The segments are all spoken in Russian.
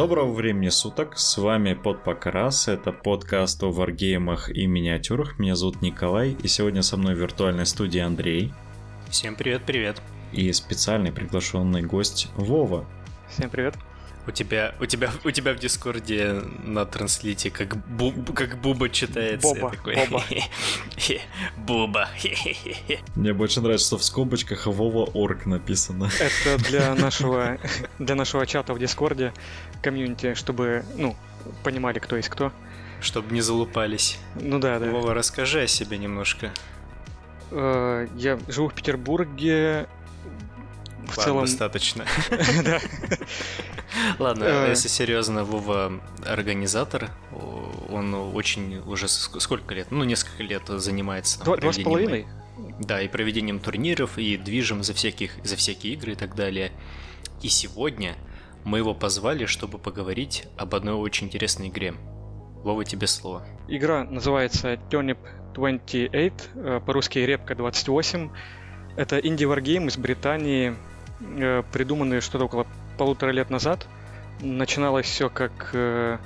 Доброго времени суток, с вами Под Покрас, это подкаст о варгеймах и миниатюрах. Меня зовут Николай, и сегодня со мной в виртуальной студии Андрей. Всем привет-привет. И специальный приглашенный гость Вова. Всем привет. У тебя, у тебя, у тебя в Дискорде на транслите как, бу, как Буба читается. Боба, такой. Боба. Буба. Мне больше нравится, что в скобочках Вова Орг написано. Это для нашего, для нашего чата в Дискорде, комьюнити, чтобы, ну, понимали, кто есть кто. Чтобы не залупались. Ну да, да. Вова, расскажи о себе немножко. Э, я живу в Петербурге, в Ладно, целом... достаточно. Ладно, если серьезно, Вова организатор, он очень уже сколько лет? Ну, несколько лет занимается. Два, два с половиной? Да, и проведением турниров, и движем за, всяких, за всякие игры и так далее. И сегодня мы его позвали, чтобы поговорить об одной очень интересной игре. Вова, тебе слово. Игра называется Turnip 28, э, по-русски Репка 28. Это инди-варгейм из Британии, э, придуманный что-то около полутора лет назад. Начиналось все как э,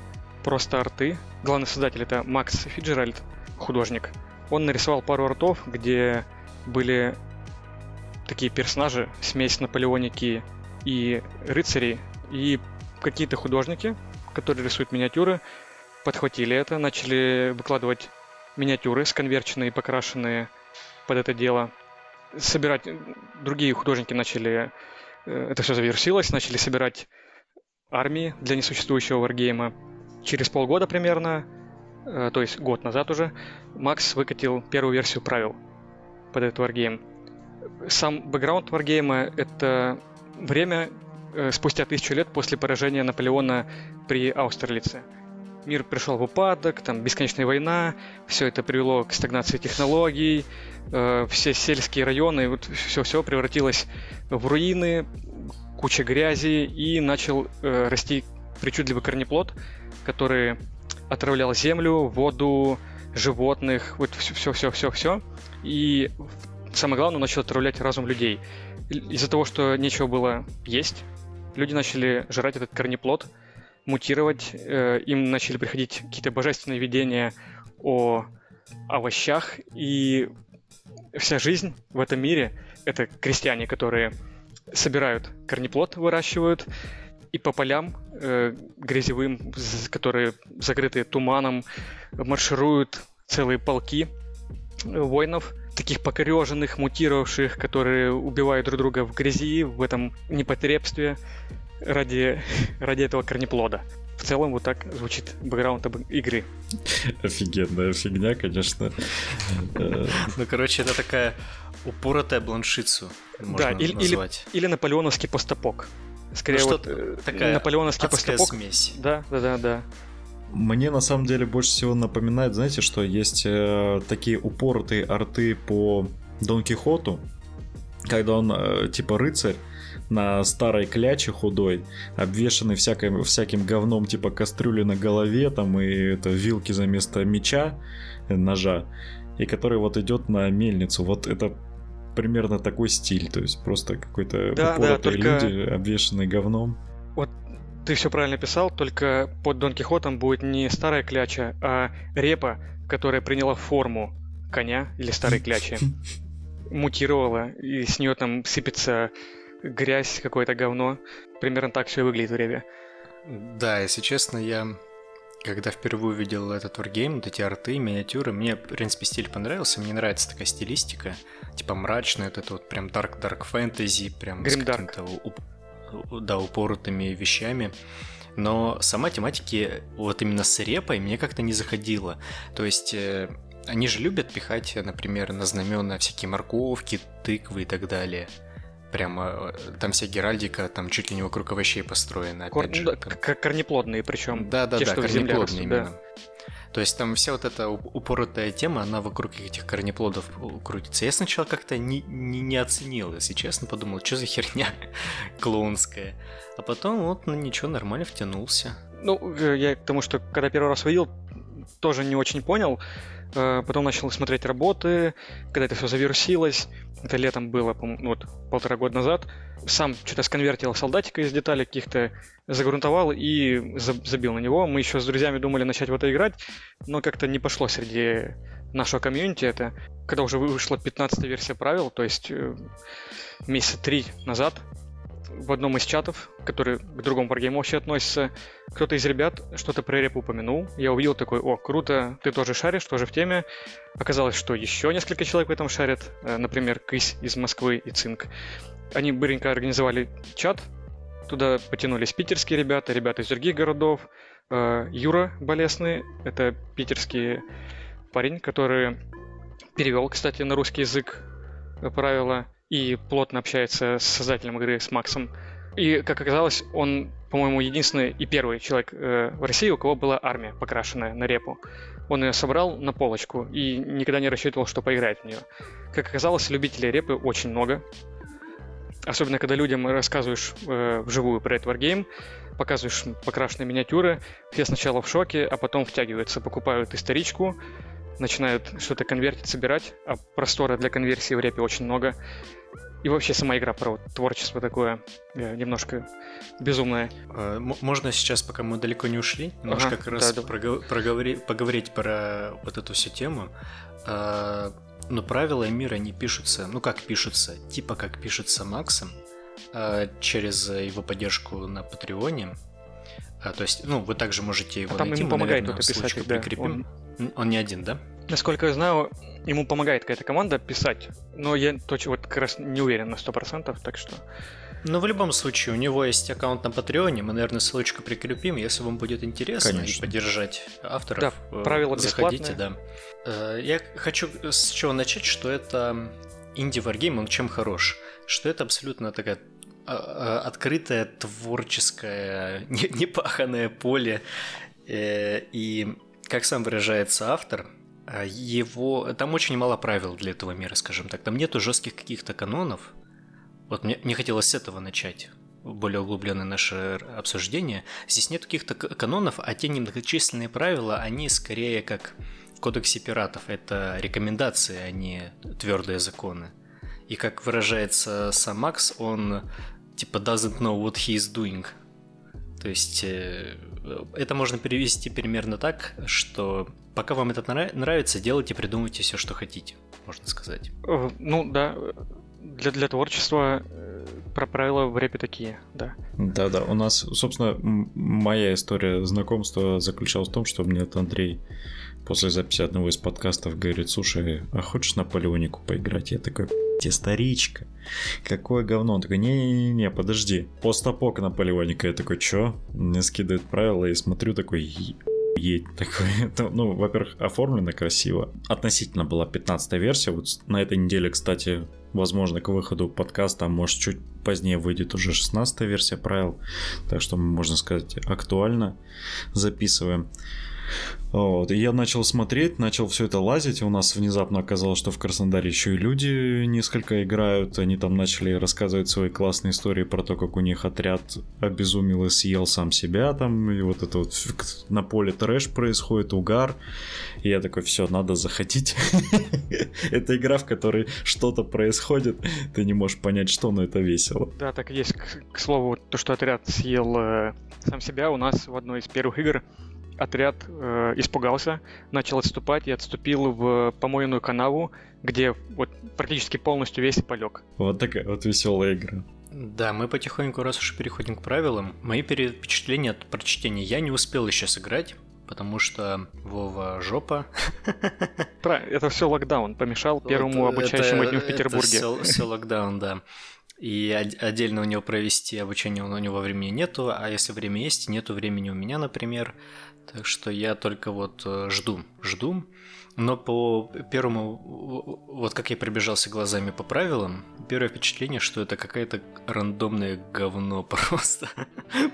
просто арты. Главный создатель это Макс Фиджеральд, художник. Он нарисовал пару артов, где были такие персонажи, смесь наполеоники и рыцарей, и какие-то художники, которые рисуют миниатюры, подхватили это, начали выкладывать миниатюры, сконверченные покрашенные под это дело – собирать, другие художники начали, э, это все завершилось, начали собирать армии для несуществующего варгейма. Через полгода примерно, э, то есть год назад уже, Макс выкатил первую версию правил под этот варгейм. Сам бэкграунд варгейма — это время э, спустя тысячу лет после поражения Наполеона при Аустерлице мир пришел в упадок, там бесконечная война, все это привело к стагнации технологий, э, все сельские районы, вот все-все превратилось в руины, куча грязи, и начал э, расти причудливый корнеплод, который отравлял землю, воду, животных, вот все-все-все-все. И самое главное, начал отравлять разум людей. Из-за того, что нечего было есть, люди начали жрать этот корнеплод – мутировать, э, им начали приходить какие-то божественные видения о овощах, и вся жизнь в этом мире — это крестьяне, которые собирают корнеплод, выращивают, и по полям э, грязевым, которые закрыты туманом, маршируют целые полки воинов, таких покореженных, мутировавших, которые убивают друг друга в грязи, в этом непотребстве ради, ради этого корнеплода. В целом вот так звучит бэкграунд игры. Офигенная фигня, конечно. Ну, короче, это такая упоротая бланшицу, да, или, или, или наполеоновский постапок. Скорее ну, вот э, такая наполеоновский постапок. смесь. Да, да, да, да. Мне на самом деле больше всего напоминает, знаете, что есть э, такие упоротые арты по Дон Кихоту, когда он э, типа рыцарь, на старой кляче худой, обвешанный всяким, всяким говном типа кастрюли на голове, там и это вилки за место меча, э, ножа, и который вот идет на мельницу. Вот это примерно такой стиль, то есть просто какой-то да, да, только... люди, обвешанные говном. Вот ты все правильно писал, только под Дон Кихотом будет не старая кляча, а репа, которая приняла форму коня или старой клячи. Мутировала, и с нее там сыпется грязь, какое-то говно. Примерно так все и выглядит в реве. Да, если честно, я когда впервые увидел этот варгейм, вот эти арты, миниатюры, мне, в принципе, стиль понравился, мне нравится такая стилистика, типа мрачная, вот это вот прям dark dark fantasy, прям Grim с какими-то уп... да, упоротыми вещами. Но сама тематики вот именно с репой мне как-то не заходила. То есть э, они же любят пихать, например, на знамена всякие морковки, тыквы и так далее прямо э, там вся геральдика, там чуть ли не вокруг овощей построена. Кор... Же, да, там... Корнеплодные причем. Да, да, те, да, что корнеплодные растут, именно. Да. То есть там вся вот эта упоротая тема, она вокруг этих корнеплодов крутится. Я сначала как-то не, не, не оценил, если честно, подумал, что за херня клоунская. А потом вот, ну ничего, нормально втянулся. Ну, э, я к тому, что когда первый раз увидел, тоже не очень понял. Э, потом начал смотреть работы, когда это все завирусилось. Это летом было, по-моему, вот полтора года назад. Сам что-то сконвертил солдатика из деталей каких-то, загрунтовал и забил на него. Мы еще с друзьями думали начать в это играть, но как-то не пошло среди нашего комьюнити это. Когда уже вышла 15 версия правил, то есть э, месяца три назад, в одном из чатов, который к другому варгейму вообще относится, кто-то из ребят что-то про реп упомянул. Я увидел такой, о, круто, ты тоже шаришь, тоже в теме. Оказалось, что еще несколько человек в этом шарят, э, например, Кысь из Москвы и Цинк. Они быренько организовали чат, туда потянулись питерские ребята, ребята из других городов. Э, Юра Болесный, это питерский парень, который перевел, кстати, на русский язык правила и плотно общается с создателем игры, с Максом. И, как оказалось, он, по-моему, единственный и первый человек э, в России, у кого была армия покрашенная на репу. Он ее собрал на полочку и никогда не рассчитывал, что поиграет в нее. Как оказалось, любителей репы очень много. Особенно, когда людям рассказываешь э, вживую про этот Wargame, показываешь покрашенные миниатюры, все сначала в шоке, а потом втягиваются, покупают историчку, начинают что-то конвертить, собирать, а простора для конверсии в репе очень много. И вообще сама игра про творчество такое э, немножко безумное. А, можно сейчас, пока мы далеко не ушли, немножко ага, как раз да, да. Проговори, поговорить про вот эту всю тему. А, но правила мира не пишутся, ну как пишутся, типа как пишется Максом, через его поддержку на Патреоне. То есть, ну, вы также можете его а там найти. Ему помогает кто-то писать, да. Он... он не один, да? Насколько я знаю, ему помогает какая-то команда писать, но я точно вот как раз не уверен на 100%, так что... Ну, в любом случае, у него есть аккаунт на Патреоне, мы, наверное, ссылочку прикрепим, если вам будет интересно Конечно. и поддержать авторов. Да, э, правила заходите, бесплатные. да. Э, я хочу с чего начать, что это инди-варгейм, он чем хорош? Что это абсолютно такая а, а, открытое, творческое, непаханное поле. Э, и, как сам выражается автор, его... Там очень мало правил для этого мира, скажем так. Там нету жестких каких-то канонов. Вот мне, мне хотелось с этого начать более углубленное наше обсуждение. Здесь нет каких-то канонов, а те немногочисленные правила, они скорее как в кодексе пиратов. Это рекомендации, а не твердые законы. И как выражается сам Макс, он типа doesn't know what he is doing. То есть э, это можно перевести примерно так, что пока вам это нравится, делайте, придумывайте все, что хотите, можно сказать. Э, ну да, для, для творчества э, про правила в рэпе такие, да. Да-да, у нас, собственно, моя история знакомства заключалась в том, что мне это Андрей после записи одного из подкастов говорит, слушай, а хочешь на полионику поиграть? Я такой, те старичка, какое говно. Он такой, не-не-не, подожди, постапок на полионика. Я такой, чё? Мне скидывает правила и смотрю такой, едь такой. Это, ну, во-первых, оформлено красиво. Относительно была 15 версия. Вот на этой неделе, кстати, возможно, к выходу подкаста, а может, чуть позднее выйдет уже 16 версия правил. Так что, можно сказать, актуально записываем. Вот. И я начал смотреть, начал все это лазить. У нас внезапно оказалось, что в Краснодаре еще и люди несколько играют. Они там начали рассказывать свои классные истории про то, как у них отряд обезумел и съел сам себя там. И вот это вот на поле трэш происходит, угар. И я такой, все, надо заходить. Это игра, в которой что-то происходит. Ты не можешь понять, что, но это весело. Да, так и есть. К слову, то, что отряд съел э, сам себя, у нас в одной из первых игр отряд э, испугался, начал отступать и отступил в помойную канаву, где вот практически полностью весь полег. Вот такая вот веселая игра. Да, мы потихоньку, раз уж переходим к правилам, мои впечатления от прочтения я не успел еще сыграть, потому что Вова жопа. Это все локдаун помешал первому обучающему дню в Петербурге. Это все локдаун, да. И отдельно у него провести обучение у него времени нету, а если время есть, нету времени у меня, например. Так что я только вот э, жду, жду. Но по первому, вот как я пробежался глазами по правилам, первое впечатление, что это какое-то рандомное говно просто.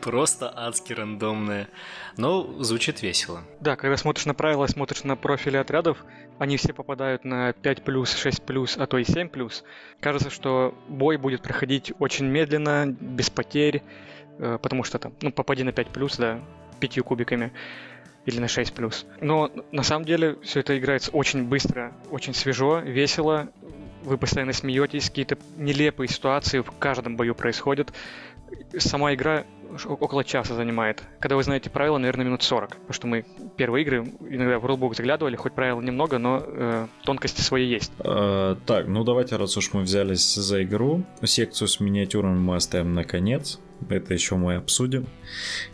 просто адски рандомное. Но звучит весело. Да, когда смотришь на правила, смотришь на профили отрядов, они все попадают на 5 плюс, 6 плюс, а то и 7 плюс. Кажется, что бой будет проходить очень медленно, без потерь, э, потому что там, ну, попади на 5 плюс, да, пятью кубиками. или на 6 плюс. Но на самом деле все это играется очень быстро, очень свежо, весело. Вы постоянно смеетесь, какие-то нелепые ситуации в каждом бою происходят. Сама игра около часа занимает. Когда вы знаете правила, наверное, минут 40. Потому что мы первые игры иногда в рулбук заглядывали, хоть правил немного, но э, тонкости свои есть. Э, так, ну давайте, раз уж мы взялись за игру, секцию с миниатюрами мы оставим на конец. Это еще мы обсудим,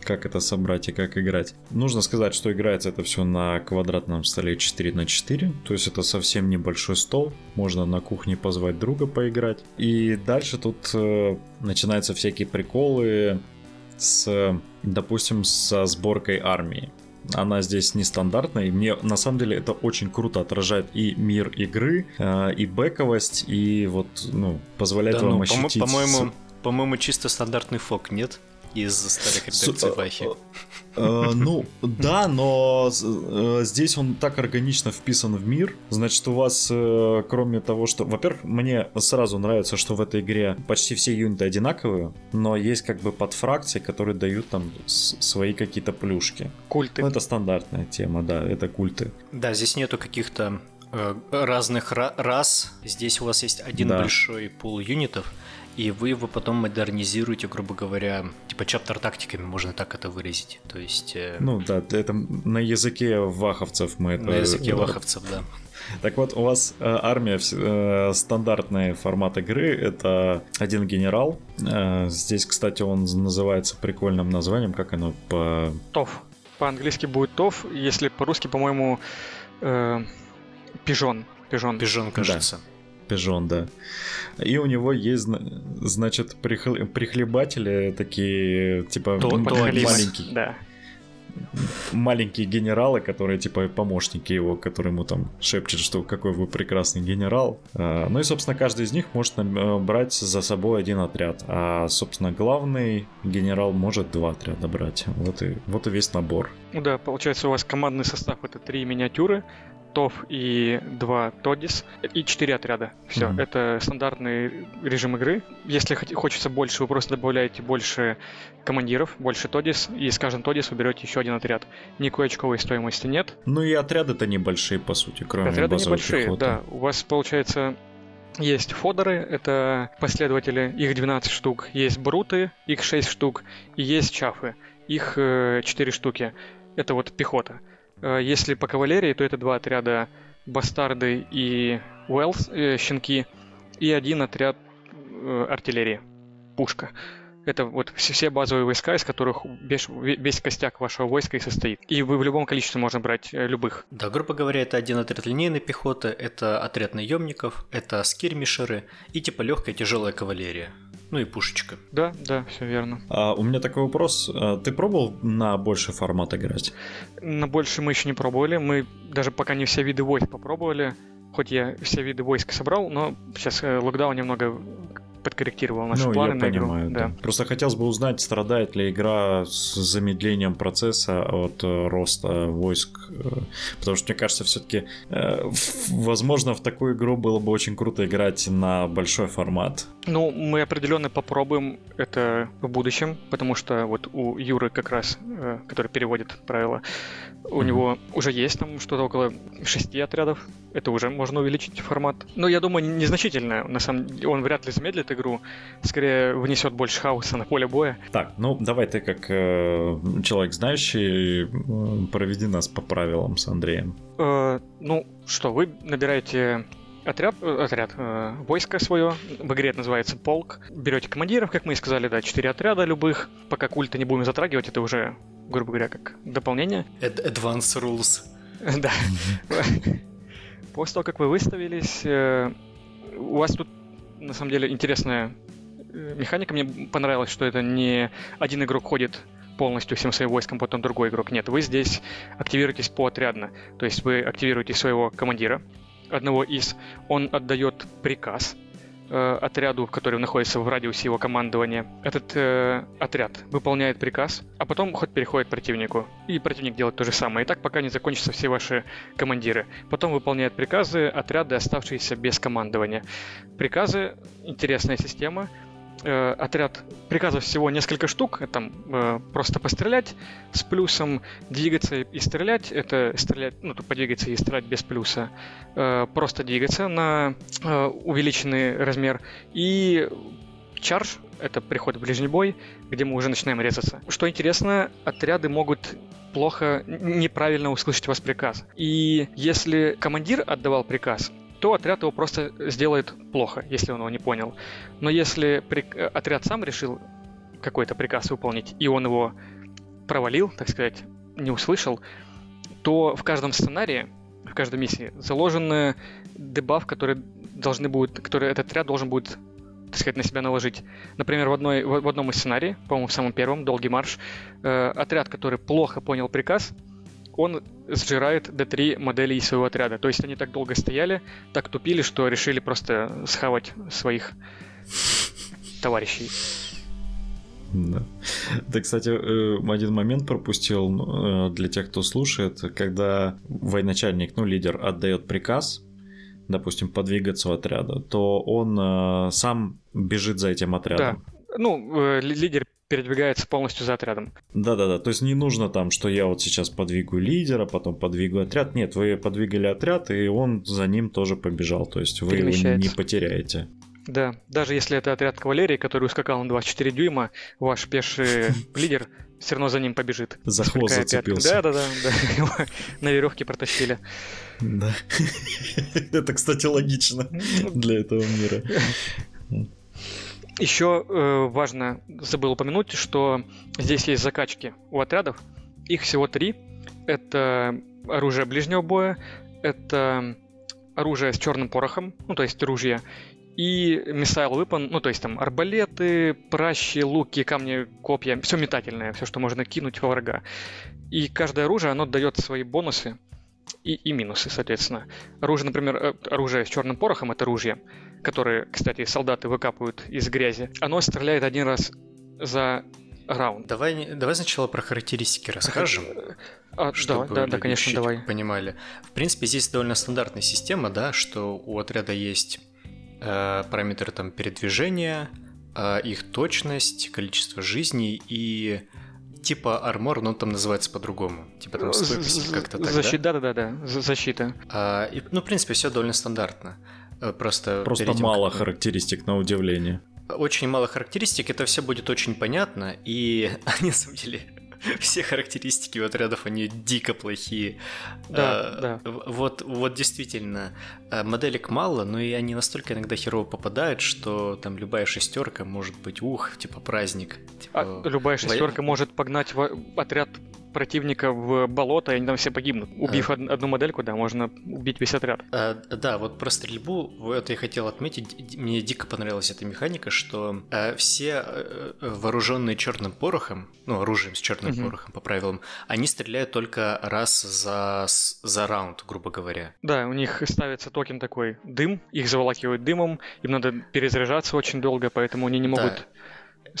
как это собрать и как играть. Нужно сказать, что играется это все на квадратном столе 4 на 4, то есть это совсем небольшой стол, можно на кухне позвать друга поиграть. И дальше тут э, начинаются всякие приколы, с, допустим, со сборкой армии. Она здесь нестандартная, и мне на самом деле это очень круто отражает и мир игры, э, и бэковость, и вот, ну, позволяет да, вам ну, ощутить... По-моему, по-моему, чисто стандартный фок, нет? Из старых редакций Вахи. Э, ну, да, но э, здесь он так органично вписан в мир. Значит, у вас, э, кроме того, что... Во-первых, мне сразу нравится, что в этой игре почти все юниты одинаковые, но есть как бы подфракции, которые дают там свои какие-то плюшки. Культы. Ну, это стандартная тема, да, это культы. Да, здесь нету каких-то разных рас. Здесь у вас есть один да. большой пул юнитов, и вы его потом модернизируете, грубо говоря, типа чаптер тактиками, можно так это выразить. То есть... Э... Ну да, это на языке ваховцев мы это... На языке ваховцев, да. Так вот, у вас э, армия, э, стандартный формат игры, это один генерал. Э, здесь, кстати, он называется прикольным названием, как оно по... ТОВ. По-английски будет ТОВ, если по-русски, по-моему, э, пижон. Пижон. Пижон, кажется. Да. Пижон, да. И у него есть, значит, прихлебатели такие, типа, маленькие. Да. Маленькие генералы, которые, типа, помощники его, которые ему там шепчут, что какой вы прекрасный генерал. А, ну и, собственно, каждый из них может э, брать за собой один отряд. А, собственно, главный генерал может два отряда брать. Вот и, вот и весь набор. Ну да, получается, у вас командный состав это три миниатюры, ТОВ и два ТОДИС и четыре отряда. Все, mm-hmm. это стандартный режим игры. Если хочется больше, вы просто добавляете больше командиров, больше ТОДИС, и с каждым ТОДИС вы берете еще один отряд. Никакой очковой стоимости нет. Ну и отряды-то небольшие, по сути, кроме Отряды небольшие, пехоты. да. У вас, получается, есть фодеры, это последователи, их 12 штук. Есть бруты, их 6 штук. И есть чафы, их 4 э, штуки. Это вот пехота. Э, если по кавалерии, то это два отряда бастарды и Уэллс, э, щенки, и один отряд э, артиллерии, пушка. Это вот все базовые войска, из которых весь, весь костяк вашего войска и состоит. И вы в любом количестве можно брать э, любых. Да, грубо говоря, это один отряд линейной пехоты, это отряд наемников, это скирмишеры и типа легкая тяжелая кавалерия. Ну и пушечка. Да, да, все верно. А, у меня такой вопрос. А, ты пробовал на больший формат играть? На больше мы еще не пробовали. Мы даже пока не все виды войск попробовали. Хоть я все виды войск собрал, но сейчас э, локдаун немного подкорректировал наши ну, планы я на понимаю, игру. Да. Просто хотелось бы узнать, страдает ли игра с замедлением процесса от э, роста войск. Э, потому что, мне кажется, все-таки, э, возможно, в такую игру было бы очень круто играть на большой формат. Ну, мы определенно попробуем это в будущем, потому что вот у Юры как раз, который переводит правила, у mm-hmm. него уже есть там что-то около шести отрядов. Это уже можно увеличить формат. Но я думаю, незначительно. На самом деле, он вряд ли замедлит игру. Скорее, внесет больше хаоса на поле боя. Так, ну давай ты как э, человек знающий, проведи нас по правилам с Андреем. Э, ну что, вы набираете отряд, э, отряд э, войско свое, в игре это называется полк. Берете командиров, как мы и сказали, да, четыре отряда любых. Пока культа не будем затрагивать, это уже, грубо говоря, как дополнение. Advanced rules. Да. После того, как вы выставились, э, у вас тут, на самом деле, интересная э, механика. Мне понравилось, что это не один игрок ходит полностью всем своим войском, потом другой игрок. Нет, вы здесь активируетесь поотрядно. То есть вы активируете своего командира, одного из, он отдает приказ э, отряду, который находится в радиусе его командования. Этот э, отряд выполняет приказ, а потом ход переходит противнику. И противник делает то же самое. И так пока не закончатся все ваши командиры. Потом выполняют приказы отряды, оставшиеся без командования. Приказы — интересная система. Э, отряд приказов всего несколько штук, там э, просто пострелять с плюсом, двигаться и стрелять, это стрелять, ну, подвигаться и стрелять без плюса, э, просто двигаться на э, увеличенный размер, и чарж, это приход в ближний бой, где мы уже начинаем резаться. Что интересно, отряды могут плохо, неправильно услышать вас приказ. И если командир отдавал приказ, то отряд его просто сделает плохо, если он его не понял. Но если при... отряд сам решил какой-то приказ выполнить, и он его провалил, так сказать, не услышал, то в каждом сценарии, в каждой миссии заложен дебаф, который должны будут, который этот отряд должен будет так сказать, на себя наложить. Например, в, одной, в одном из сценариев, по-моему, в самом первом, «Долгий марш», э, отряд, который плохо понял приказ, он сжирает D3 моделей своего отряда. То есть они так долго стояли, так тупили, что решили просто схавать своих товарищей. Да. Ты, кстати, э, один момент пропустил э, для тех, кто слушает, когда военачальник, ну, лидер отдает приказ, допустим, подвигаться в отряда, то он э, сам бежит за этим отрядом. Да. Ну, лидер передвигается полностью за отрядом. Да-да-да, то есть не нужно там, что я вот сейчас подвигаю лидера, потом подвигаю отряд. Нет, вы подвигали отряд, и он за ним тоже побежал, то есть вы его не потеряете. Да, даже если это отряд кавалерии, который ускакал на 24 дюйма, ваш пеший лидер все равно за ним побежит. За хвост зацепился. Да, да, да, да. Его на веревке протащили. Да. Это, кстати, логично ну, для этого мира. Еще э, важно, забыл упомянуть, что здесь есть закачки у отрядов. Их всего три. Это оружие ближнего боя, это оружие с черным порохом, ну то есть ружья, и missile weapon, ну то есть там арбалеты, пращи, луки, камни, копья, все метательное, все, что можно кинуть во врага. И каждое оружие, оно дает свои бонусы и, и минусы, соответственно. Оружие, например, э, оружие с черным порохом, это ружье, которое, кстати, солдаты выкапывают из грязи. Оно стреляет один раз за раунд. Давай, давай сначала про характеристики расскажем. А, чтобы да, да, да, конечно, давай. Понимали. В принципе, здесь довольно стандартная система, да, что у отряда есть э, параметры там передвижения, э, их точность, количество жизней и типа армор, но он там называется по-другому. Типа там стойкость как-то так, Защита, да? да-да-да, защита. А, и, ну, в принципе, все довольно стандартно. Э, просто, Просто тем, мало как... характеристик, на удивление. Очень мало характеристик, это все будет очень понятно, и они, на самом деле, все характеристики у отрядов, они дико плохие. Да, а, да. Вот, вот действительно, а, моделек мало, но и они настолько иногда херово попадают, что там любая шестерка может быть, ух, типа праздник. Типа, а любая шестерка во... может погнать в отряд противника в болото, и они там все погибнут. Убив а... одну модельку, да, можно убить весь отряд. А, да, вот про стрельбу, вот я хотел отметить, мне дико понравилась эта механика, что а, все а, вооруженные черным порохом, ну, оружием с черным угу. порохом по правилам, они стреляют только раз за, за раунд, грубо говоря. Да, у них ставится токен такой дым, их заволакивают дымом, им надо перезаряжаться очень долго, поэтому они не могут... Да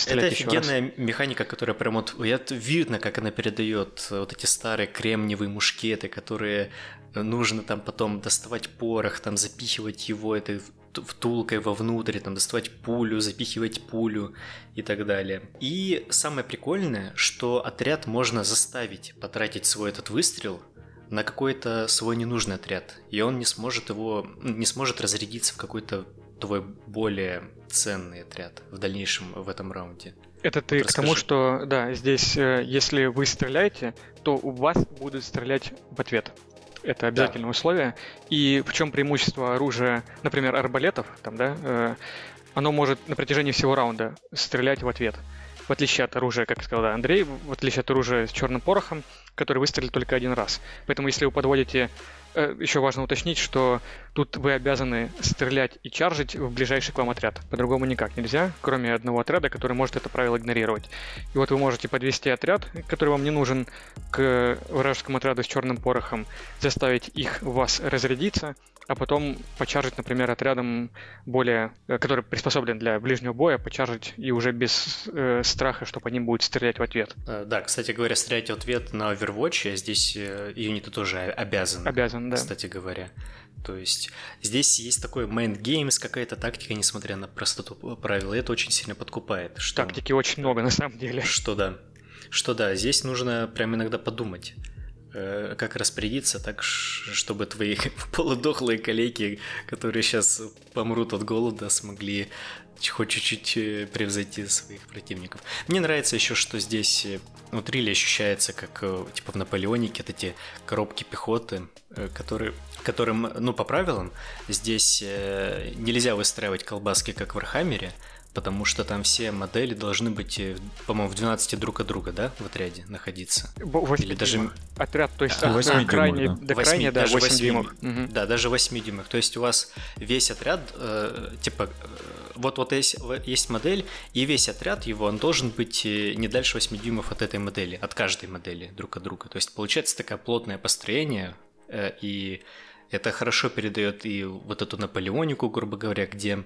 это офигенная механика, которая прям вот видно, как она передает вот эти старые кремниевые мушкеты, которые нужно там потом доставать порох, там запихивать его этой втулкой вовнутрь, там доставать пулю, запихивать пулю и так далее. И самое прикольное, что отряд можно заставить потратить свой этот выстрел на какой-то свой ненужный отряд, и он не сможет его, не сможет разрядиться в какой-то твой более ценный отряд в дальнейшем в этом раунде. Это ты Расскажи. к тому, что, да, здесь, э, если вы стреляете, то у вас будут стрелять в ответ. Это обязательное да. условие. И в чем преимущество оружия, например, арбалетов, там, да, э, оно может на протяжении всего раунда стрелять в ответ. В отличие от оружия, как сказал да, Андрей, в отличие от оружия с черным порохом, который выстрелит только один раз. Поэтому если вы подводите Э, еще важно уточнить, что тут вы обязаны стрелять и чаржить в ближайший к вам отряд. По-другому никак нельзя, кроме одного отряда, который может это правило игнорировать. И вот вы можете подвести отряд, который вам не нужен, к вражескому отряду с черным порохом, заставить их вас разрядиться, а потом почаржить, например, отрядом более, э, который приспособлен для ближнего боя, почаржить и уже без э, страха, что по ним будет стрелять в ответ. Э, да, кстати говоря, стрелять в ответ на Overwatch, здесь э, юниты тоже обязаны. Обязан, да. Кстати говоря. То есть здесь есть такой mind games, какая-то тактика, несмотря на простоту правил, и это очень сильно подкупает. Что, Тактики очень много на самом деле. Что да. Что да, здесь нужно прям иногда подумать как распорядиться так, чтобы твои полудохлые коллеги, которые сейчас помрут от голода, смогли хоть чуть-чуть э, превзойти своих противников. Мне нравится еще, что здесь э, внутри ли ощущается, как э, типа в Наполеонике, это эти коробки пехоты, которые, которым, ну, по правилам, здесь нельзя выстраивать колбаски, как в Архамере, потому что там все модели должны быть, по-моему, в 12 друг от друга, да, в отряде находиться. 8 Или даже... Отряд, то есть а, 8 крайне, дюймов, да. до 8, крайне, да, 8, 8 дюймов. Угу. Да, даже 8 дюймов. То есть у вас весь отряд, э, типа, вот, вот есть, есть модель, и весь отряд его, он должен быть э, не дальше 8 дюймов от этой модели, от каждой модели друг от друга. То есть получается такое плотное построение, э, и это хорошо передает и вот эту Наполеонику, грубо говоря, где э,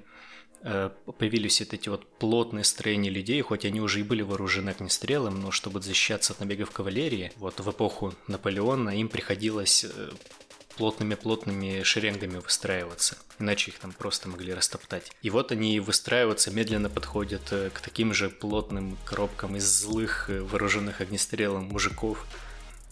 появились вот эти вот плотные строения людей, хоть они уже и были вооружены огнестрелом, но чтобы защищаться от набегов кавалерии, вот в эпоху Наполеона им приходилось плотными-плотными шеренгами выстраиваться, иначе их там просто могли растоптать. И вот они выстраиваются, медленно подходят э, к таким же плотным коробкам из злых, э, вооруженных огнестрелом мужиков,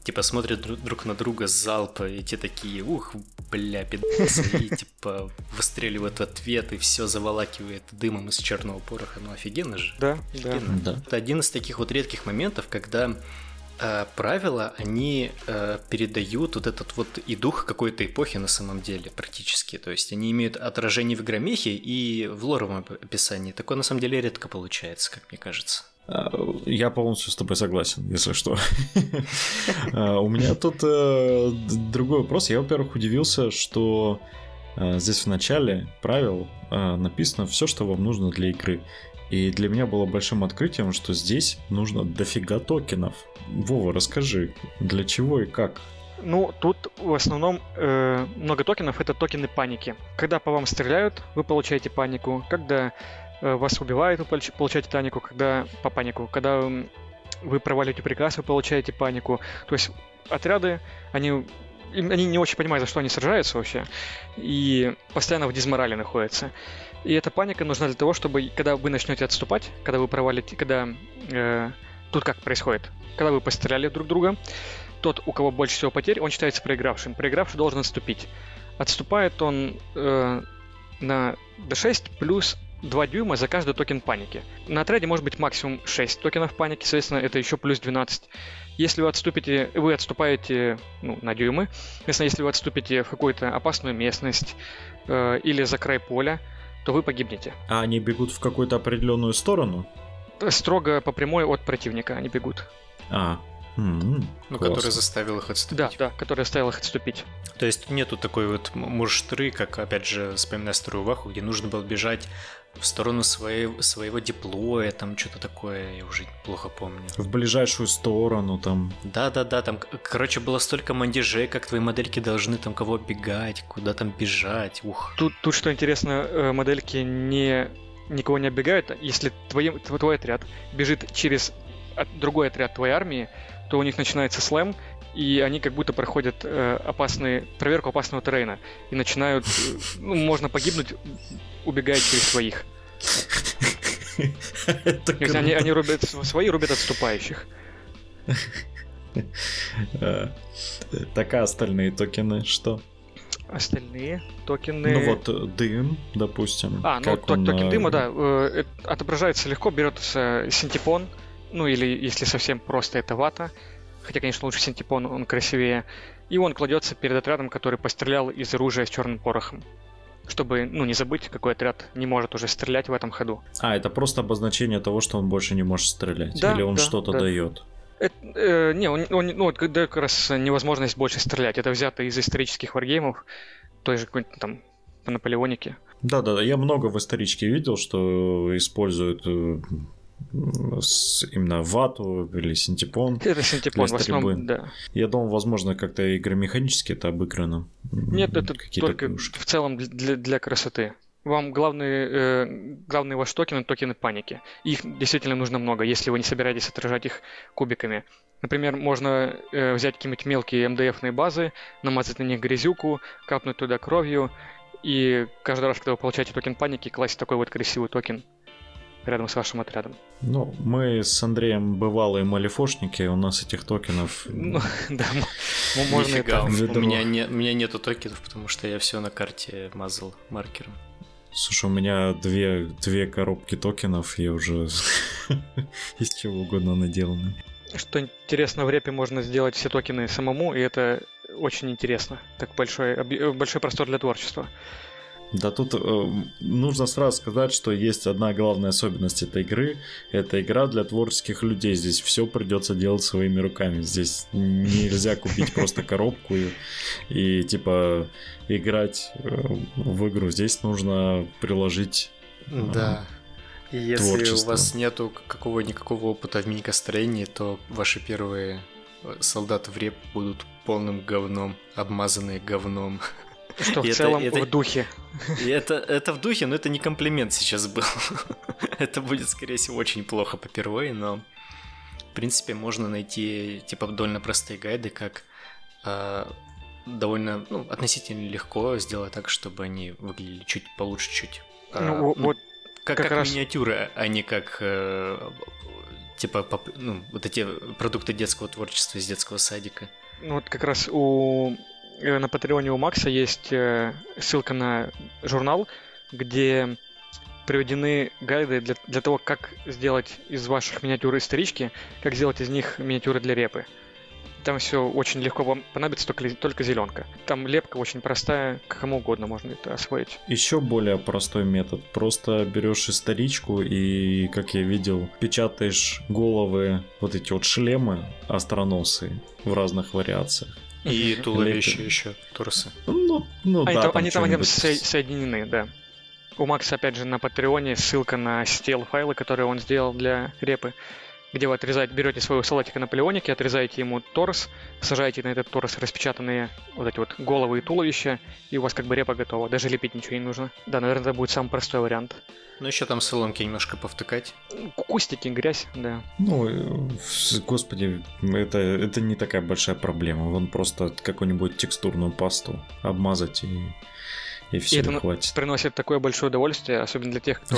типа смотрят друг на друга с залпа, и те такие, ух, бля, пидасы, и типа выстреливают в ответ, и все заволакивает дымом из черного пороха. Ну офигенно же. Да, офигенно. да. Это один из таких вот редких моментов, когда э, правила, они э, передают вот этот вот и дух какой-то эпохи на самом деле практически. То есть они имеют отражение в громехе и в лоровом описании. Такое на самом деле редко получается, как мне кажется. Я полностью с тобой согласен, если что. А, у меня тут э, другой вопрос. Я, во-первых, удивился, что э, здесь в начале правил э, написано все, что вам нужно для игры. И для меня было большим открытием, что здесь нужно дофига токенов. Вова, расскажи, для чего и как? Ну, тут в основном э, много токенов это токены паники. Когда по вам стреляют, вы получаете панику. Когда вас убивают, вы получаете панику. Когда по панику. Когда вы проваливаете приказ, вы получаете панику. То есть отряды, они они не очень понимают, за что они сражаются вообще, и постоянно в дизморале находятся. И эта паника нужна для того, чтобы, когда вы начнете отступать, когда вы провалите, когда... Э, тут как происходит? Когда вы постреляли друг друга, тот, у кого больше всего потерь, он считается проигравшим. Проигравший должен отступить. Отступает он э, на d6 плюс 2 дюйма за каждый токен паники. На отряде может быть максимум 6 токенов паники, соответственно, это еще плюс 12. Если вы отступите, вы отступаете ну, на дюймы, соответственно, если вы отступите в какую-то опасную местность э, или за край поля, то вы погибнете. А они бегут в какую-то определенную сторону? Строго по прямой от противника они бегут. А, Mm-hmm. Ну, Класс. который заставил их отступить. Да, да, который заставил их отступить. То есть нету такой вот мурштры, как, опять же, вспоминая старую Ваху, где нужно было бежать в сторону своей, своего диплоя, там что-то такое, я уже плохо помню. В ближайшую сторону там. Да-да-да, там, короче, было столько мандежей, как твои модельки должны там кого бегать, куда там бежать, ух. Тут, тут что интересно, э, модельки не никого не оббегают, если твой, твой отряд бежит через другой отряд твоей армии, то у них начинается слэм, и они как будто проходят э, опасные, проверку опасного террейна и начинают, э, ну, можно погибнуть, убегая через своих. Они, они рубят свои, рубят отступающих. Так, а остальные токены что? Остальные токены... Ну вот э, дым, допустим. А, ну токен э, дыма, да, отображается легко, берется синтепон, ну или если совсем просто это вата, хотя, конечно, лучше синтепон, он красивее, и он кладется перед отрядом, который пострелял из оружия с черным порохом чтобы, ну, не забыть, какой отряд не может уже стрелять в этом ходу. А, это просто обозначение того, что он больше не может стрелять? Да, Или он да, что-то да. дает? Это, э, не, он, он, ну, это как раз невозможность больше стрелять. Это взято из исторических варгеймов, той же какой-нибудь там по Наполеонике. Да-да-да, я много в историчке видел, что используют э, с именно вату или синтепон. Это синтепон в основном, да. Я думал, возможно, как-то игромеханически это обыграно. Нет, это только плюшки. в целом для, для красоты. Вам главные, э, главные ваши токены – токены паники. Их действительно нужно много, если вы не собираетесь отражать их кубиками. Например, можно э, взять какие-нибудь мелкие МДФные базы, намазать на них грязюку, капнуть туда кровью, и каждый раз, когда вы получаете токен паники, класть такой вот красивый токен рядом с вашим отрядом. Ну, мы с Андреем бывалые малифошники, у нас этих токенов... Ну, да, можно меня, не, у меня нету токенов, потому что я все на карте мазал маркером. Слушай, у меня две, две коробки токенов, я уже из чего угодно наделаны. Что интересно, в репе можно сделать все токены самому, и это очень интересно. Так большой, большой простор для творчества. Да тут э, нужно сразу сказать, что есть одна главная особенность этой игры. Это игра для творческих людей. Здесь все придется делать своими руками. Здесь нельзя купить просто коробку и, и типа играть э, в игру. Здесь нужно приложить э, Да. И если творчество. у вас нету какого-никакого опыта в мини-костроении, то ваши первые э, солдаты в реп будут полным говном, обмазанные говном. Что в целом это, в духе. Это, это в духе, но это не комплимент сейчас был. это будет, скорее всего, очень плохо попервые, но в принципе можно найти типа довольно простые гайды, как э, довольно ну, относительно легко сделать так, чтобы они выглядели чуть получше, чуть. Э, ну, ну, вот как, как, как раз... миниатюры, а не как э, типа ну, вот эти продукты детского творчества из детского садика. Ну вот как раз у на Патреоне у Макса есть э, ссылка на журнал, где приведены гайды для, для того, как сделать из ваших миниатюр исторички, как сделать из них миниатюры для репы. Там все очень легко, вам понадобится только, только зеленка. Там лепка очень простая, кому угодно можно это освоить. Еще более простой метод. Просто берешь историчку и, как я видел, печатаешь головы, вот эти вот шлемы остроносые в разных вариациях. И туловище еще, торсы. Ну, ну они да, там, они там они соединены, да. У Макса, опять же, на Патреоне ссылка на стел файлы, которые он сделал для репы где вы отрезаете, берете своего салатика Наполеоники, отрезаете ему торс, сажаете на этот торс распечатанные вот эти вот головы и туловища, и у вас как бы репа готова. Даже лепить ничего не нужно. Да, наверное, это будет самый простой вариант. Ну, еще там соломки немножко повтыкать. Кустики, грязь, да. Ну, э, господи, это, это не такая большая проблема. Вон просто какую-нибудь текстурную пасту обмазать и и все, и это хватит. приносит такое большое удовольствие, особенно для тех, кто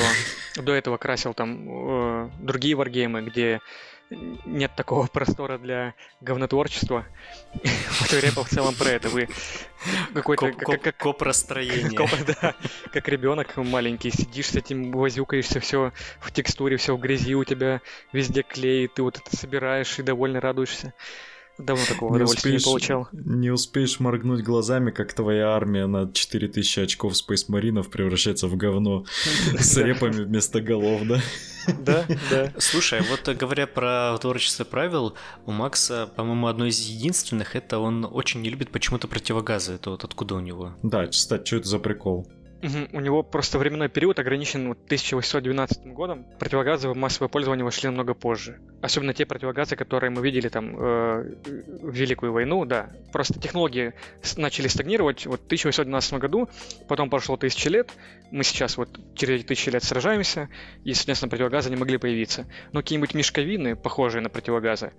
до этого красил там э, другие варгеймы, где нет такого простора для говнотворчества. Вот репа в целом про это. Вы какой-то... Как, Коп-расстроение. Коп, да, как ребенок маленький, сидишь с этим, возюкаешься, все в текстуре, все в грязи, у тебя везде клей, ты вот это собираешь и довольно радуешься. Давно такого не успеешь, не получал. Не успеешь моргнуть глазами, как твоя армия на 4000 очков Space Маринов превращается в говно с репами вместо голов, да? Да, да. Слушай, вот говоря про творчество правил, у Макса, по-моему, одно из единственных, это он очень не любит почему-то противогазы. Это вот откуда у него? Да, кстати, что это за прикол? У него просто временной период ограничен вот 1812 годом. Противогазы в массовое пользование вошли намного позже. Особенно те противогазы, которые мы видели там э, в Великую войну, да. Просто технологии начали стагнировать вот в 1812 году, потом прошло тысячи лет, мы сейчас вот через эти тысячи лет сражаемся, и, соответственно, противогазы не могли появиться. Но какие-нибудь мешковины, похожие на противогазы,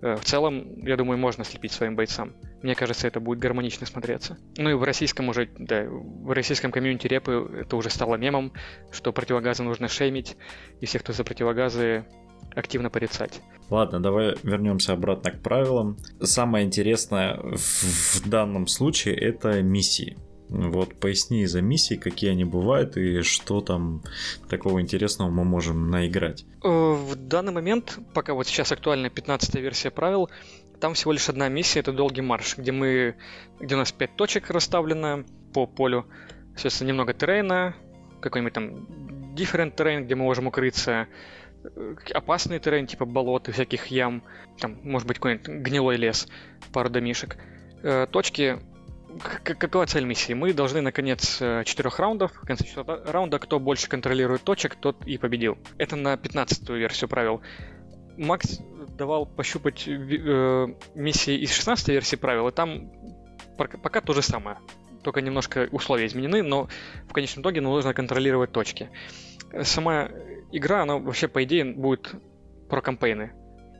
э, в целом, я думаю, можно слепить своим бойцам. Мне кажется, это будет гармонично смотреться. Ну и в российском уже, да, в российском комьюнити репы это уже стало мемом, что противогазы нужно шеймить, и всех, кто за противогазы, активно порицать. Ладно, давай вернемся обратно к правилам. Самое интересное в, в данном случае это миссии. Вот поясни за миссии, какие они бывают и что там такого интересного мы можем наиграть. Э, в данный момент, пока вот сейчас актуальна 15 версия правил, там всего лишь одна миссия, это долгий марш, где мы, где у нас 5 точек расставлено по полю, соответственно, немного террейна, какой-нибудь там different террейн, где мы можем укрыться, опасный террейн, типа болот и всяких ям, там, может быть, какой-нибудь гнилой лес, пару домишек. Э, точки какова цель миссии? Мы должны на конец э, четырех раундов, в конце четвертого раунда, кто больше контролирует точек, тот и победил. Это на 15-ю версию правил. Макс давал пощупать э, миссии из 16 версии правил, и там пока то же самое. Только немножко условия изменены, но в конечном итоге нужно контролировать точки. Сама игра, она вообще, по идее, будет про кампейны.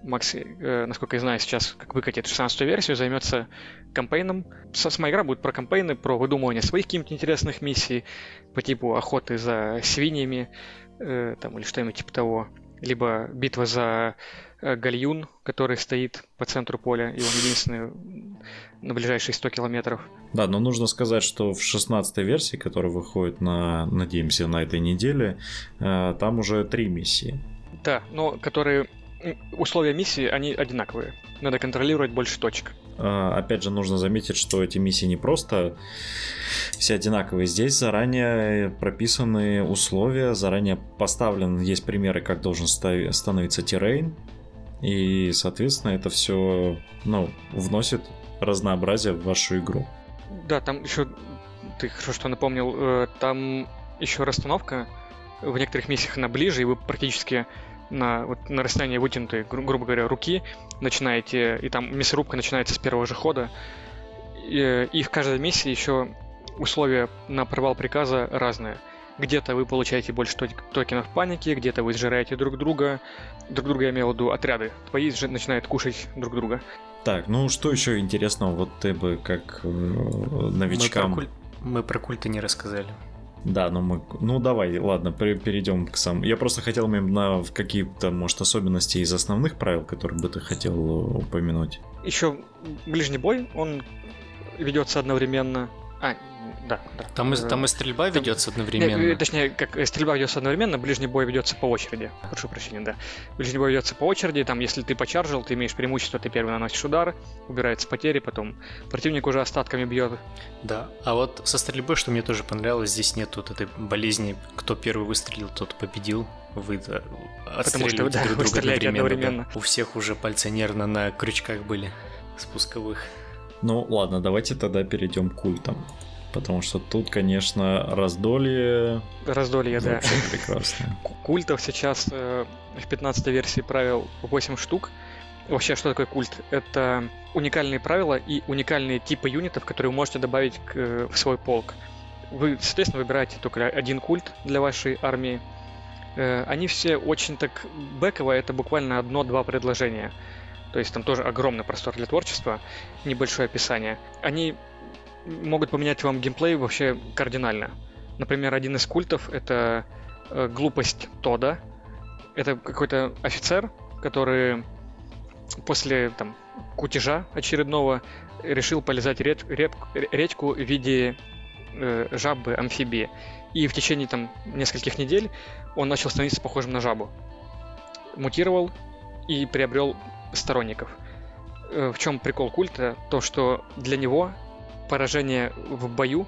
Макс, э, насколько я знаю, сейчас, как выкатит 16-ю версию, займется кампейном. Сама игра будет про кампейны, про выдумывание своих каких-то интересных миссий по типу охоты за свиньями, э, там, или что-нибудь типа того. Либо битва за гальюн, который стоит по центру поля, и он единственный на ближайшие 100 километров. Да, но нужно сказать, что в 16 версии, которая выходит на, надеемся, на этой неделе, э, там уже три миссии. Да, но которые условия миссии, они одинаковые. Надо контролировать больше точек. А, опять же, нужно заметить, что эти миссии не просто все одинаковые. Здесь заранее прописаны условия, заранее поставлен, есть примеры, как должен становиться террейн. И, соответственно, это все ну, вносит разнообразие в вашу игру. Да, там еще, ты хорошо что напомнил, э, там еще расстановка в некоторых миссиях она ближе, и вы практически на, вот, на расстоянии вытянутой, гру- грубо говоря, руки начинаете, и там мясорубка начинается с первого же хода. И, и в каждой миссии еще условия на провал приказа разные. Где-то вы получаете больше токенов паники, где-то вы сжираете друг друга. Друг друга я имею в виду отряды. Твои же начинают кушать друг друга. Так, ну что еще интересного, вот ты бы как э, новичкам... Мы про, куль... Мы про культы не рассказали. Да, ну мы, ну давай, ладно, перейдем к самому. Я просто хотел именно какие-то, может, особенности из основных правил, которые бы ты хотел упомянуть. Еще ближний бой, он ведется одновременно. А, да, да. Там, и, там и стрельба там, ведется одновременно. Нет, точнее, как э, стрельба ведется одновременно, ближний бой ведется по очереди. Прошу прощения, да. Ближний бой ведется по очереди, там, если ты почаржил, ты имеешь преимущество, ты первый наносишь удар, убирается потери, потом противник уже остатками бьет. Да, а вот со стрельбой, что мне тоже понравилось, здесь нет вот этой болезни, кто первый выстрелил, тот победил. Вы да, Потому что да, друг друга одновременно. одновременно. Да. У всех уже пальцы нервно на крючках были спусковых. Ну ладно, давайте тогда перейдем к культам. Потому что тут, конечно, раздолье... Раздолье, да. Прекрасно. Культов сейчас э, в 15 версии правил 8 штук. Вообще, что такое культ? Это уникальные правила и уникальные типы юнитов, которые вы можете добавить к, э, в свой полк. Вы, соответственно, выбираете только один культ для вашей армии. Э, они все очень так бэковые, это буквально одно-два предложения. То есть там тоже огромный простор для творчества, небольшое описание. Они могут поменять вам геймплей вообще кардинально. Например, один из культов — это э, глупость Тода. Это какой-то офицер, который после там, кутежа очередного решил полезать рек, рек, речку в виде э, жабы амфибии. И в течение там нескольких недель он начал становиться похожим на жабу. Мутировал и приобрел сторонников. Э, в чем прикол культа? То, что для него поражение в бою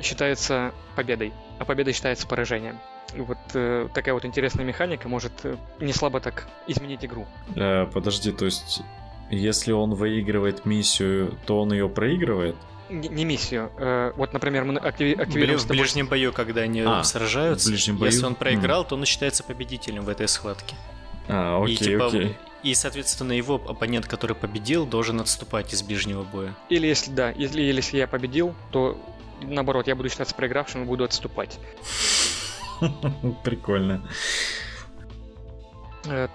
считается победой, а победа считается поражением. Вот э, такая вот интересная механика может э, не слабо так изменить игру. Э, подожди, то есть если он выигрывает миссию, то он ее проигрывает? Не, не миссию. Э, вот, например, мы активи- активируем... В ближнем бою, когда они а, сражаются, в ближнем бою? если он проиграл, mm. то он считается победителем в этой схватке. А, окей, и, типа, окей. И, соответственно, его оппонент, который победил, должен отступать из ближнего боя. Или если да, если, если я победил, то наоборот, я буду считаться проигравшим и буду отступать. Прикольно. Э,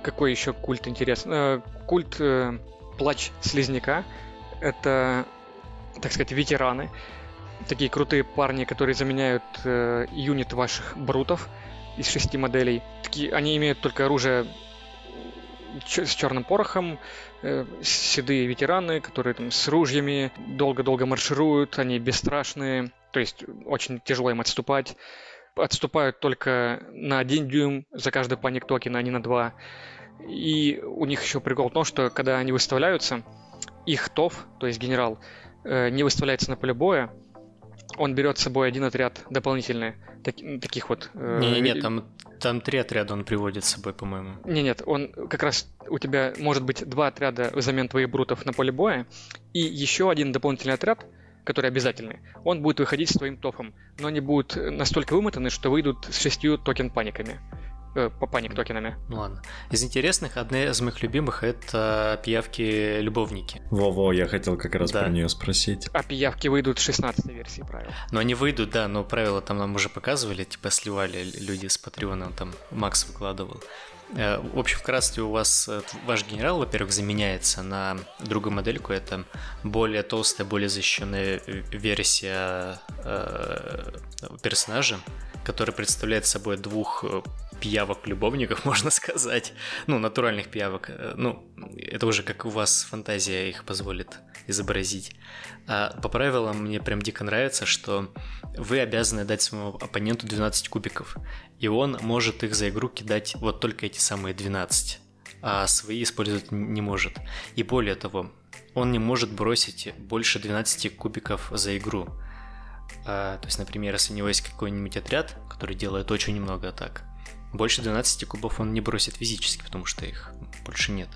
какой еще культ интересный? Э, культ э, Плач Слизняка. Это, так сказать, ветераны. Такие крутые парни, которые заменяют юнит ваших брутов из шести моделей. Такие, они имеют только оружие с черным порохом, э, седые ветераны, которые там с ружьями долго-долго маршируют, они бесстрашные, то есть очень тяжело им отступать. Отступают только на один дюйм за каждый паник токен, а не на два. И у них еще прикол в том, что когда они выставляются, их ТОВ, то есть генерал, э, не выставляется на поле боя, он берет с собой один отряд дополнительный, так, таких вот... Э, Не-не-не, там, там три отряда он приводит с собой, по-моему. Не, нет, он как раз у тебя может быть два отряда взамен твоих брутов на поле боя, и еще один дополнительный отряд, который обязательный, он будет выходить с твоим тофом, но они будут настолько вымотаны, что выйдут с шестью токен-паниками э, по паник токенами. Ну ладно. Из интересных, одна из моих любимых это пиявки-любовники. Во-во, я хотел как раз да. про нее спросить. А пиявки выйдут в 16 версии правил. Ну они выйдут, да, но правила там нам уже показывали, типа сливали люди с Патреона, там Макс выкладывал. Э, в общем, вкратце у вас э, ваш генерал, во-первых, заменяется на другую модельку. Это более толстая, более защищенная версия э, персонажа, который представляет собой двух пиявок-любовников, можно сказать. Ну, натуральных пиявок. Ну, это уже как у вас фантазия их позволит изобразить. А по правилам мне прям дико нравится, что вы обязаны дать своему оппоненту 12 кубиков, и он может их за игру кидать вот только эти самые 12, а свои использовать не может. И более того, он не может бросить больше 12 кубиков за игру. А, то есть, например, если у него есть какой-нибудь отряд, который делает очень много атак, больше 12 кубов он не бросит физически, потому что их больше нет.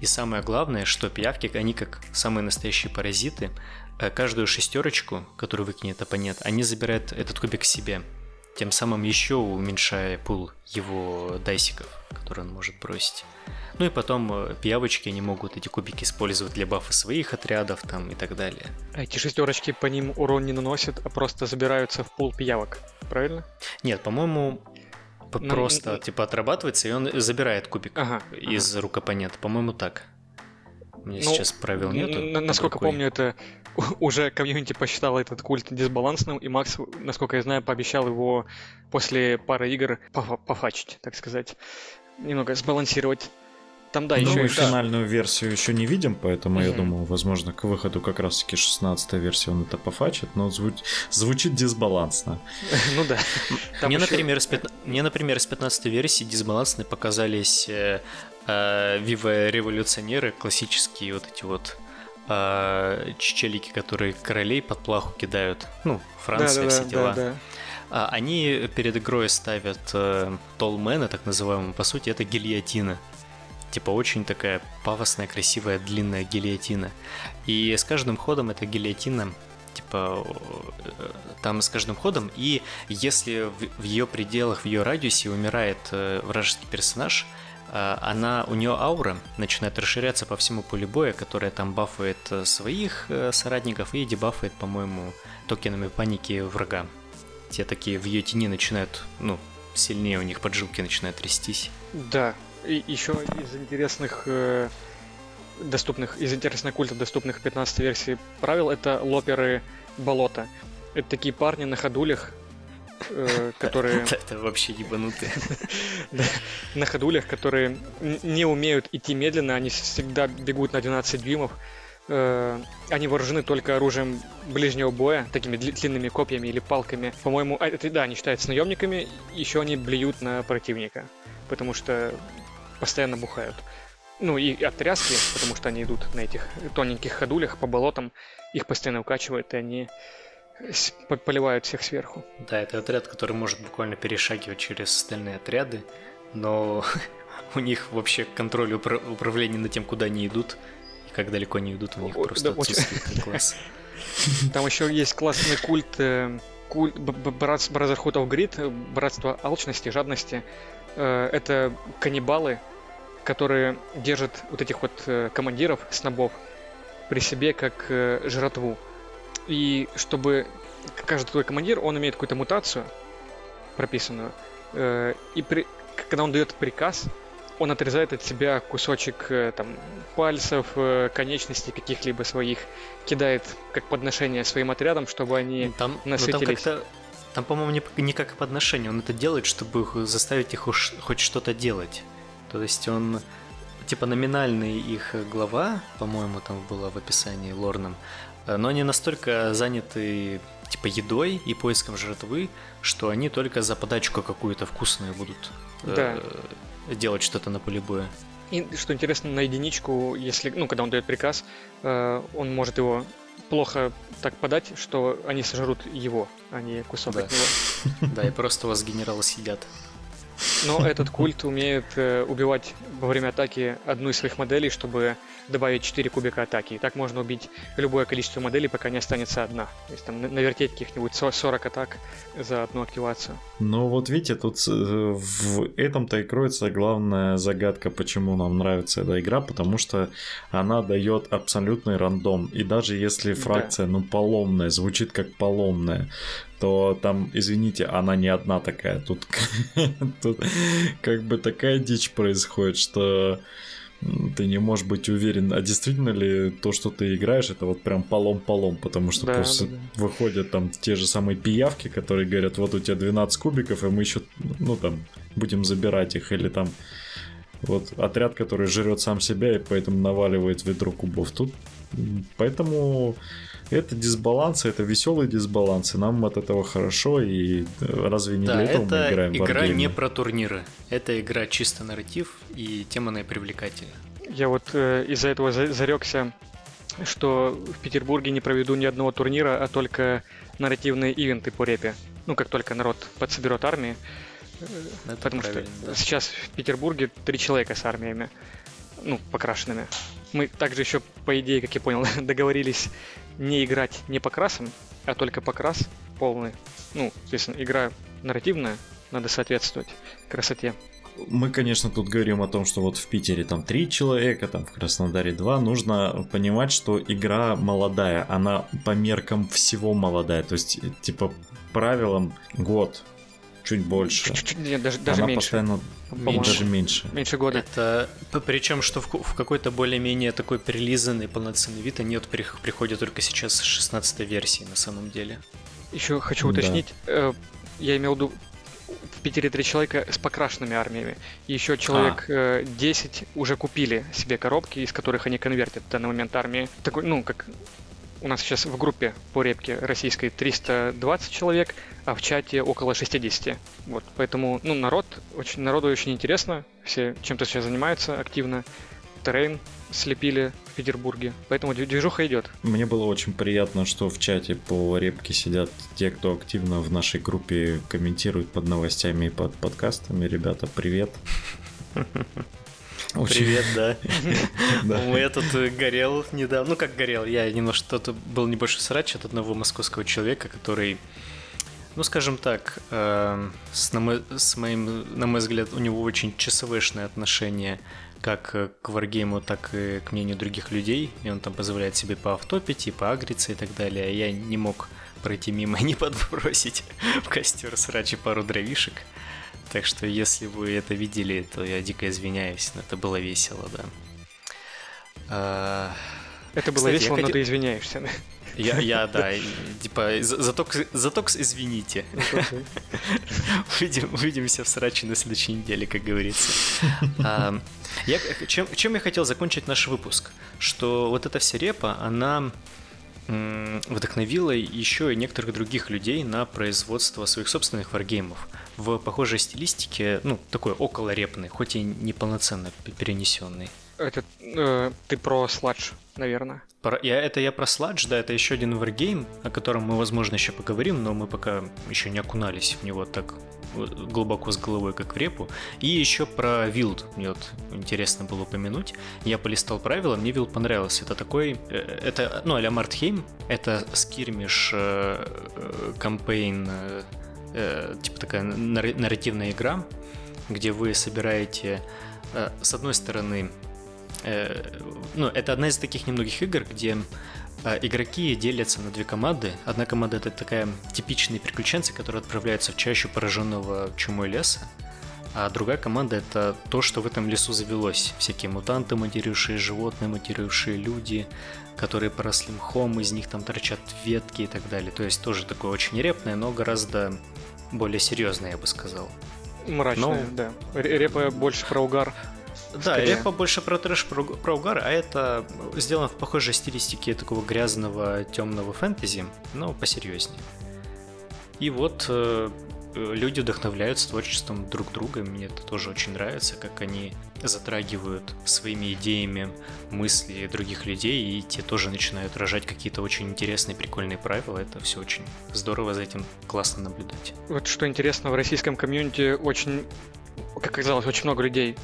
И самое главное, что пиявки, они как самые настоящие паразиты, э, каждую шестерочку, которую выкинет оппонент, они забирают этот кубик себе, тем самым еще уменьшая пул его дайсиков, которые он может бросить. Ну и потом э, пиявочки, они могут эти кубики использовать для бафа своих отрядов там и так далее. А эти шестерочки по ним урон не наносят, а просто забираются в пул пиявок, правильно? Нет, по-моему, просто ну, типа отрабатывается, и он забирает кубик ага, из ага. рук оппонента. По-моему, так. Меня ну, сейчас правил нету. Насколько помню, это уже комьюнити посчитал этот культ дисбалансным, и Макс, насколько я знаю, пообещал его после пары игр пофачить, так сказать. Немного сбалансировать там, да, ну, еще мы и финальную да. версию еще не видим, поэтому mm-hmm. я думаю, возможно, к выходу как раз-таки 16 версии он это пофачит, но звуч... звучит дисбалансно. Ну да. Мне, например, с 15 версии дисбалансные показались э, э, Вива революционеры, классические вот эти вот э, чечелики, которые королей под плаху кидают. Ну, Франция, все дела. А они перед игрой ставят э, толмены, так называемые, по сути, это гильотина типа очень такая пафосная, красивая, длинная гильотина. И с каждым ходом эта гильотина типа э, там с каждым ходом, и если в ее пределах, в ее радиусе умирает э, вражеский персонаж, э, она, у нее аура начинает расширяться по всему полю боя, которая там бафает своих соратников и дебафает, по-моему, токенами паники врага. Те такие в ее тени начинают, ну, сильнее у них поджилки начинают трястись. Да, и еще из интересных э, доступных, из интересных культов доступных 15 версий правил, это лоперы болота. Это такие парни на ходулях, э, которые... Это вообще ебанутые. На ходулях, которые не умеют идти медленно, они всегда бегут на 12 дюймов. Э, они вооружены только оружием ближнего боя, такими длинными копьями или палками. По-моему, а, это да, они считаются наемниками, еще они блюют на противника. Потому что постоянно бухают. Ну и от тряски, потому что они идут на этих тоненьких ходулях по болотам, их постоянно укачивают, и они поливают всех сверху. Да, это отряд, который может буквально перешагивать через остальные отряды, но у них вообще контроль упра- управления над тем, куда они идут, и как далеко они идут, у них просто да, отсутствует класс. Там еще есть классный культ, э, культ Brotherhood of Greed, братство алчности, жадности. Э, это каннибалы, которые держат вот этих вот э, командиров, снобов, при себе как э, жратву. И чтобы каждый твой командир, он имеет какую-то мутацию прописанную, и при, когда он дает приказ, он отрезает от себя кусочек там, пальцев, конечностей каких-либо своих, кидает как подношение своим отрядам, чтобы они там, насытились. Там там, по-моему, не, не как подношение. Он это делает, чтобы заставить их уж хоть что-то делать. То есть он типа номинальный их глава, по-моему, там было в описании лорном, но они настолько заняты типа едой и поиском жратвы, что они только за подачку какую-то вкусную будут да. э, делать что-то на поле боя. И что интересно, на единичку, если, ну, когда он дает приказ, э, он может его плохо так подать, что они сожрут его, а не кусок да. от него. Да, и просто у вас генералы сидят. Но этот культ умеет э, убивать во время атаки одну из своих моделей, чтобы добавить 4 кубика атаки. И так можно убить любое количество моделей, пока не останется одна. То есть там навертеть каких-нибудь 40 атак за одну активацию. Ну вот видите, тут э, в этом-то и кроется главная загадка, почему нам нравится эта игра, потому что она дает абсолютный рандом. И даже если фракция, да. ну, поломная, звучит как поломная, то там, извините, она не одна такая. Тут, тут как бы такая дичь происходит, что ты не можешь быть уверен, а действительно ли то, что ты играешь, это вот прям полом-полом, потому что да, да, да. выходят там те же самые пиявки, которые говорят, вот у тебя 12 кубиков, и мы еще, ну там, будем забирать их, или там вот отряд, который жрет сам себя и поэтому наваливает ведро кубов. Тут поэтому это дисбаланс, это веселый дисбаланс, и нам от этого хорошо, и э, разве не да, для этого мы играем в игра не про турниры, это игра чисто нарратив, и тема она привлекательна. Я вот э, из-за этого зарекся, что в Петербурге не проведу ни одного турнира, а только нарративные ивенты по репе. Ну, как только народ подсоберет армии. Э, это Потому что да. сейчас в Петербурге три человека с армиями, ну, покрашенными. Мы также еще, по идее, как я понял, договорились не играть не по красам, а только по крас полный. Ну, естественно, игра нарративная, надо соответствовать красоте. Мы, конечно, тут говорим о том, что вот в Питере там три человека, там в Краснодаре два. Нужно понимать, что игра молодая, она по меркам всего молодая. То есть, типа, правилам год, чуть больше. Чуть-чуть, нет, даже, даже Она меньше. постоянно меньше. даже меньше. Меньше года. Это причем, что в, в какой-то более-менее такой прилизанный полноценный вид они вот приходят только сейчас с 16 версии на самом деле. Еще хочу уточнить, да. Э, я имел в виду в Питере три человека с покрашенными армиями. Еще человек а. 10 э, уже купили себе коробки, из которых они конвертят в данный момент армии. Такой, ну, как у нас сейчас в группе по репке российской 320 человек, а в чате около 60. Вот, поэтому, ну, народ, очень, народу очень интересно, все чем-то сейчас занимаются активно. Террейн слепили в Петербурге, поэтому движуха идет. Мне было очень приятно, что в чате по репке сидят те, кто активно в нашей группе комментирует под новостями и под подкастами. Ребята, привет. Привет, да. Я тут э, горел недавно. Ну, как горел, я немножко... Тут был небольшой срач от одного московского человека, который ну, скажем так, э, с, на, мой, с моим, на мой взгляд, у него очень ЧСВшное отношение как к варгейму, так и к мнению других людей. И он там позволяет себе поавтопить и поагриться и так далее. А я не мог пройти мимо и не подбросить в костер срачи пару дровишек. Так что, если вы это видели, то я дико извиняюсь, но это было весело, да. А... Это было Кстати, весело, но хотел... ты извиняешься. Я, я да, типа, заток, затокс извините. Увидим, увидимся в сраче на следующей неделе, как говорится. А, я, чем, чем я хотел закончить наш выпуск? Что вот эта вся репа, она вдохновила еще и некоторых других людей на производство своих собственных варгеймов в похожей стилистике, ну, такой около репный, хоть и неполноценно перенесенный. Это э, ты про сладж, наверное. Про, я, это я про сладж, да, это еще один варгейм, о котором мы, возможно, еще поговорим, но мы пока еще не окунались в него так глубоко с головой, как в репу. И еще про вилд мне вот интересно было упомянуть. Я полистал правила, мне вилд понравился. Это такой, э, это, ну, а-ля Мартхейм, это скирмиш, кампейн, э, э, типа такая нарративная игра, где вы собираете, с одной стороны, ну, это одна из таких немногих игр, где а, игроки делятся на две команды. Одна команда это такая типичные приключенцы, которые отправляются в чащу пораженного чумой леса. А другая команда это то, что в этом лесу завелось. Всякие мутанты, матерившие животные, матерившие люди, которые поросли мхом, из них там торчат ветки и так далее. То есть тоже такое очень репное, но гораздо более серьезное, я бы сказал. Мрачное, но... да. Репа больше про угар. Да, Скорее. репа больше про трэш, про, про угар, а это сделано в похожей стилистике такого грязного темного фэнтези, но посерьезнее. И вот э, люди вдохновляются творчеством друг друга, мне это тоже очень нравится, как они затрагивают своими идеями мысли других людей, и те тоже начинают рожать какие-то очень интересные, прикольные правила. Это все очень здорово, за этим классно наблюдать. Вот что интересно, в российском комьюнити очень, как оказалось, очень много людей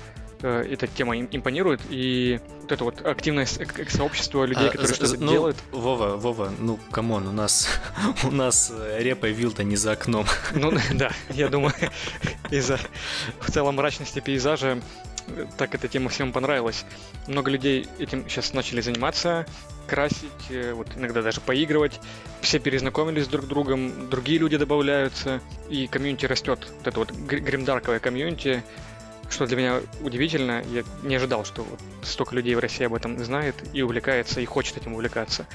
Э, эта тема импонирует, и вот это вот активное сообщество людей, а, которые что-то ну, делают. Вова, Вова, ну, come on, у нас, у нас э, репа вилта не за окном. Ну, да, я думаю, из-за в целом мрачности пейзажа так эта тема всем понравилась. Много людей этим сейчас начали заниматься, красить, э, вот иногда даже поигрывать. Все перезнакомились друг с другом, другие люди добавляются, и комьюнити растет. Вот это вот гримдарковое комьюнити, что для меня удивительно. Я не ожидал, что вот столько людей в России об этом знает и увлекается, и хочет этим увлекаться.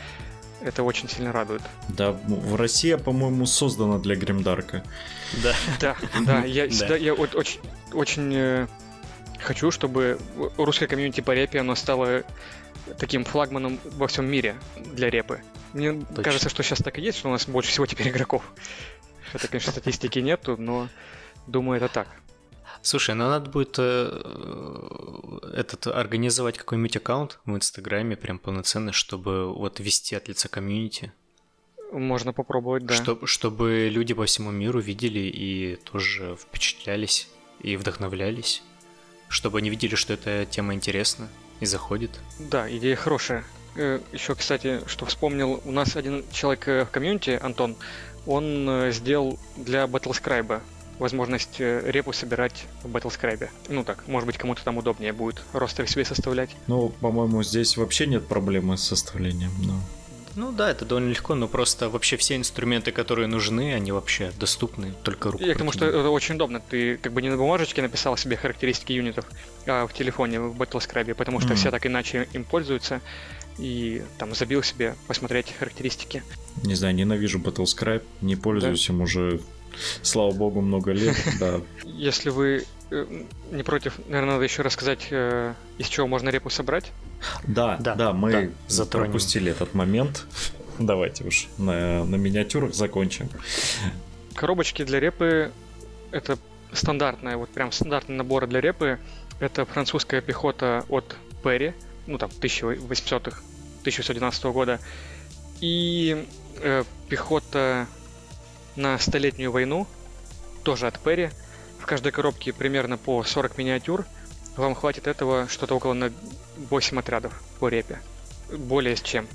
Это очень сильно радует. Да, в России, по-моему, создана для гримдарка. Да. Да, да. Я, да. я вот очень, очень э, хочу, чтобы русское комьюнити по репе, оно стало таким флагманом во всем мире для репы. Мне Точно. кажется, что сейчас так и есть, что у нас больше всего теперь игроков. Это, конечно, статистики нету, но думаю, это так. Слушай, ну надо будет э, этот организовать какой-нибудь аккаунт в Инстаграме, прям полноценный, чтобы вот вести от лица комьюнити. Можно попробовать, да. Чтоб, чтобы люди по всему миру видели и тоже впечатлялись и вдохновлялись. Чтобы они видели, что эта тема интересна и заходит. Да, идея хорошая. Э, Еще, кстати, что вспомнил, у нас один человек э, в комьюнити, Антон, он э, сделал для Battlescribe возможность репу собирать в Battlescribe. Ну так, может быть, кому-то там удобнее будет ростер себе составлять. Ну, по-моему, здесь вообще нет проблемы с составлением, но... Ну да, это довольно легко, но просто вообще все инструменты, которые нужны, они вообще доступны только рукой. Я к тому, что это очень удобно. Ты как бы не на бумажечке написал себе характеристики юнитов, а в телефоне, в Battlescribe, потому что mm. все так иначе им пользуются и там забил себе посмотреть характеристики. Не знаю, ненавижу Battlescribe, не пользуюсь да? им уже, слава богу, много лет, да. Если вы Э, не против, наверное, надо еще рассказать, э, из чего можно репу собрать. Да, да, да мы да, пропустили этот момент. Давайте уж на, на миниатюрах закончим. Коробочки для репы это стандартная, вот прям стандартный набор для репы. Это французская пехота от Перри, ну там 1800-х, 1812 года. И э, пехота на Столетнюю войну, тоже от Перри каждой коробке примерно по 40 миниатюр. Вам хватит этого что-то около на 8 отрядов по репе. Более с чем.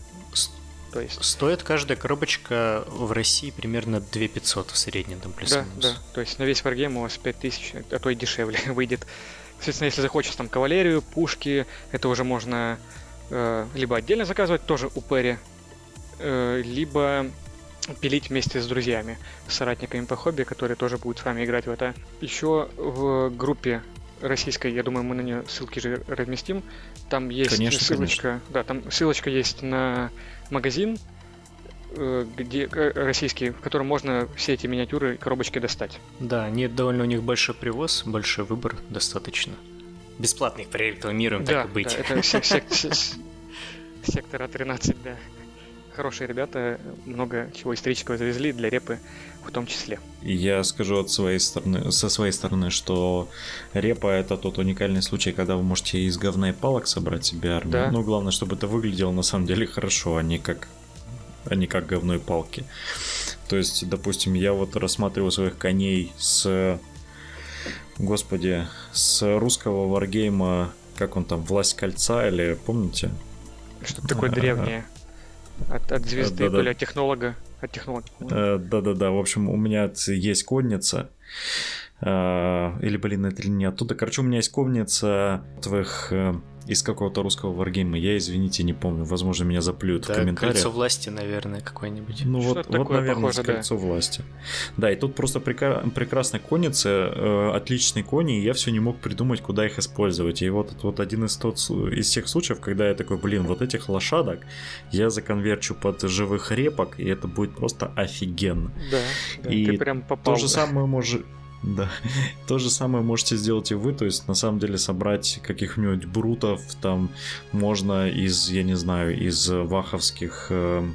То есть... Стоит каждая коробочка в России примерно 2500 в среднем, там плюс-минус. Да, да. То есть на весь варгейм у вас 5000, а то и дешевле выйдет. Соответственно, если захочешь там кавалерию, пушки, это уже можно э, либо отдельно заказывать, тоже у Перри, э, либо пилить вместе с друзьями, с соратниками по хобби, которые тоже будут с вами играть в это. Еще в группе российской, я думаю, мы на нее ссылки же разместим. Там есть конечно, ссылочка, конечно. да, там ссылочка есть на магазин, э, где э, российский, в котором можно все эти миниатюры и коробочки достать. Да, нет, довольно у них большой привоз, большой выбор, достаточно. Бесплатно их прорекламируем, да, так и быть. Да, это сектора 13, да хорошие ребята, много чего исторического завезли для репы в том числе. Я скажу от своей стороны, со своей стороны, что репа это тот уникальный случай, когда вы можете из говна и палок собрать себе армию. Да. Но главное, чтобы это выглядело на самом деле хорошо, а не как, а не как говной палки. То есть, допустим, я вот рассматриваю своих коней с Господи, с русского варгейма, как он там, Власть кольца, или помните? Что-то такое древнее. От, от звезды, да, да, от технолога. От технолога. Э, да-да-да, в общем, у меня есть конница. Э, или, блин, это не оттуда. Короче, у меня есть конница твоих э, из какого-то русского варгейма. Я, извините, не помню. Возможно, меня заплюют да, в комментариях. Кольцо власти, наверное, какое-нибудь. Ну вот, вот наверное, похоже, да. кольцо власти. Да, и тут просто прека- прекрасная конница, э, отличные кони, и я все не мог придумать, куда их использовать. И вот вот один из, тот, из тех случаев, когда я такой, блин, вот этих лошадок я законверчу под живых репок, и это будет просто офигенно. Да, да и ты прям попал. То же самое может да. То же самое можете сделать и вы, то есть на самом деле собрать каких-нибудь брутов, там можно из, я не знаю, из ваховских э,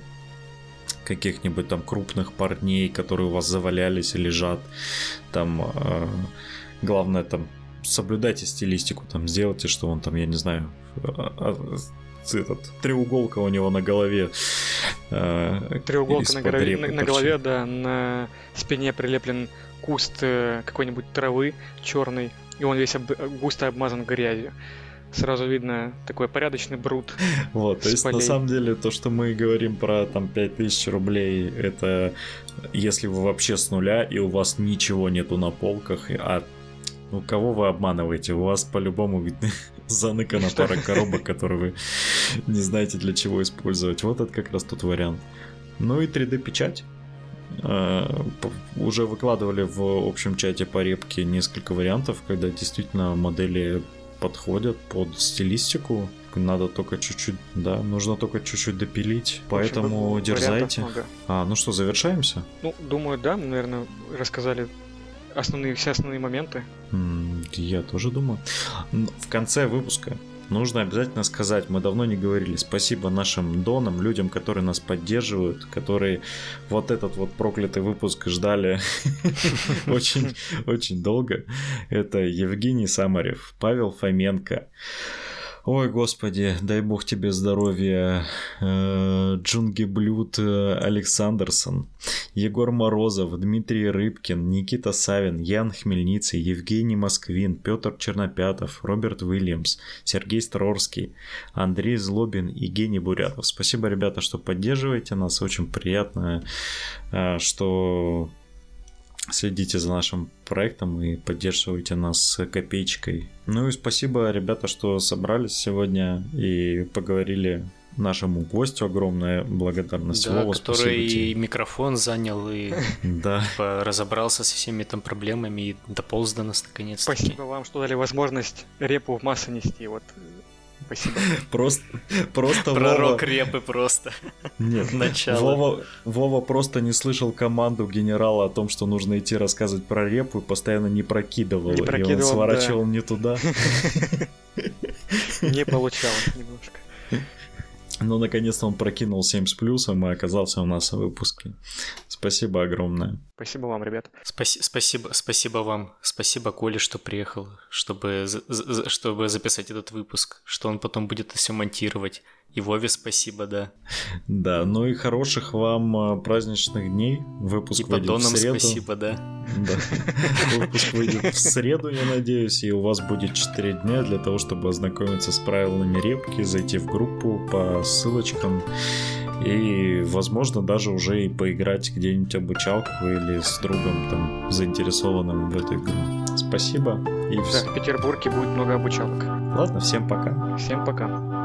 каких-нибудь там крупных парней, которые у вас завалялись и лежат, там э, главное там соблюдайте стилистику, там сделайте, что он там, я не знаю, э, этот треуголка у него на голове. Э, треуголка на, голове, на, на голове, да, на спине прилеплен куст э, какой-нибудь травы черный, и он весь об, густо обмазан грязью. Сразу видно такой порядочный брут. Вот, то есть полей. на самом деле то, что мы говорим про там 5000 рублей, это если вы вообще с нуля и у вас ничего нету на полках, а Ну, кого вы обманываете? У вас по-любому заныкана пара коробок, которые вы не знаете для чего использовать. Вот это как раз тот вариант. Ну и 3D-печать. А, уже выкладывали в общем чате по репке несколько вариантов, когда действительно модели подходят под стилистику. Надо только чуть-чуть, да, нужно только чуть-чуть допилить. Поэтому дерзайте. А, ну что, завершаемся? Ну, думаю, да, мы, наверное, рассказали основные, все основные моменты. Я тоже думаю. В конце выпуска нужно обязательно сказать, мы давно не говорили, спасибо нашим донам, людям, которые нас поддерживают, которые вот этот вот проклятый выпуск ждали очень, очень долго. Это Евгений Самарев, Павел Фоменко, Ой, господи, дай бог тебе здоровья. Э, Джунги Блюд э, Александрсон, Егор Морозов, Дмитрий Рыбкин, Никита Савин, Ян Хмельницый, Евгений Москвин, Петр Чернопятов, Роберт Уильямс, Сергей Строрский, Андрей Злобин и Гений Бурятов. Спасибо, ребята, что поддерживаете нас. Очень приятно, э, что следите за нашим проектом и поддерживаете нас копеечкой. Ну и спасибо, ребята, что собрались сегодня и поговорили нашему гостю огромная благодарность. Да, Вова, который и микрофон занял, и да. разобрался со всеми там проблемами и дополз до нас наконец -таки. Спасибо вам, что дали возможность репу в массы нести. Вот Спасибо. Просто, просто Пророк Вова... репы просто. Нет, начало. Вова, Вова просто не слышал команду генерала о том, что нужно идти рассказывать про репу и постоянно не прокидывал. Не прокидывал и он сворачивал да. не туда. Не получалось немножко. Но наконец-то он прокинул 7 с плюсом и оказался у нас в выпуске. Спасибо огромное. Спасибо вам, ребят. Спаси- спасибо, спасибо вам. Спасибо Коле, что приехал, чтобы, чтобы записать этот выпуск, что он потом будет все монтировать. И Вове спасибо, да. Да, ну и хороших вам а, праздничных дней. Выпуск и выйдет в среду. спасибо, да. Да. Выпуск выйдет в среду, я надеюсь, и у вас будет 4 дня для того, чтобы ознакомиться с правилами репки, зайти в группу по ссылочкам и, возможно, даже уже и поиграть где-нибудь обучалку или с другом там заинтересованным в эту игру. Спасибо. И да, в Петербурге будет много обучалок. Ладно, всем пока. Всем пока.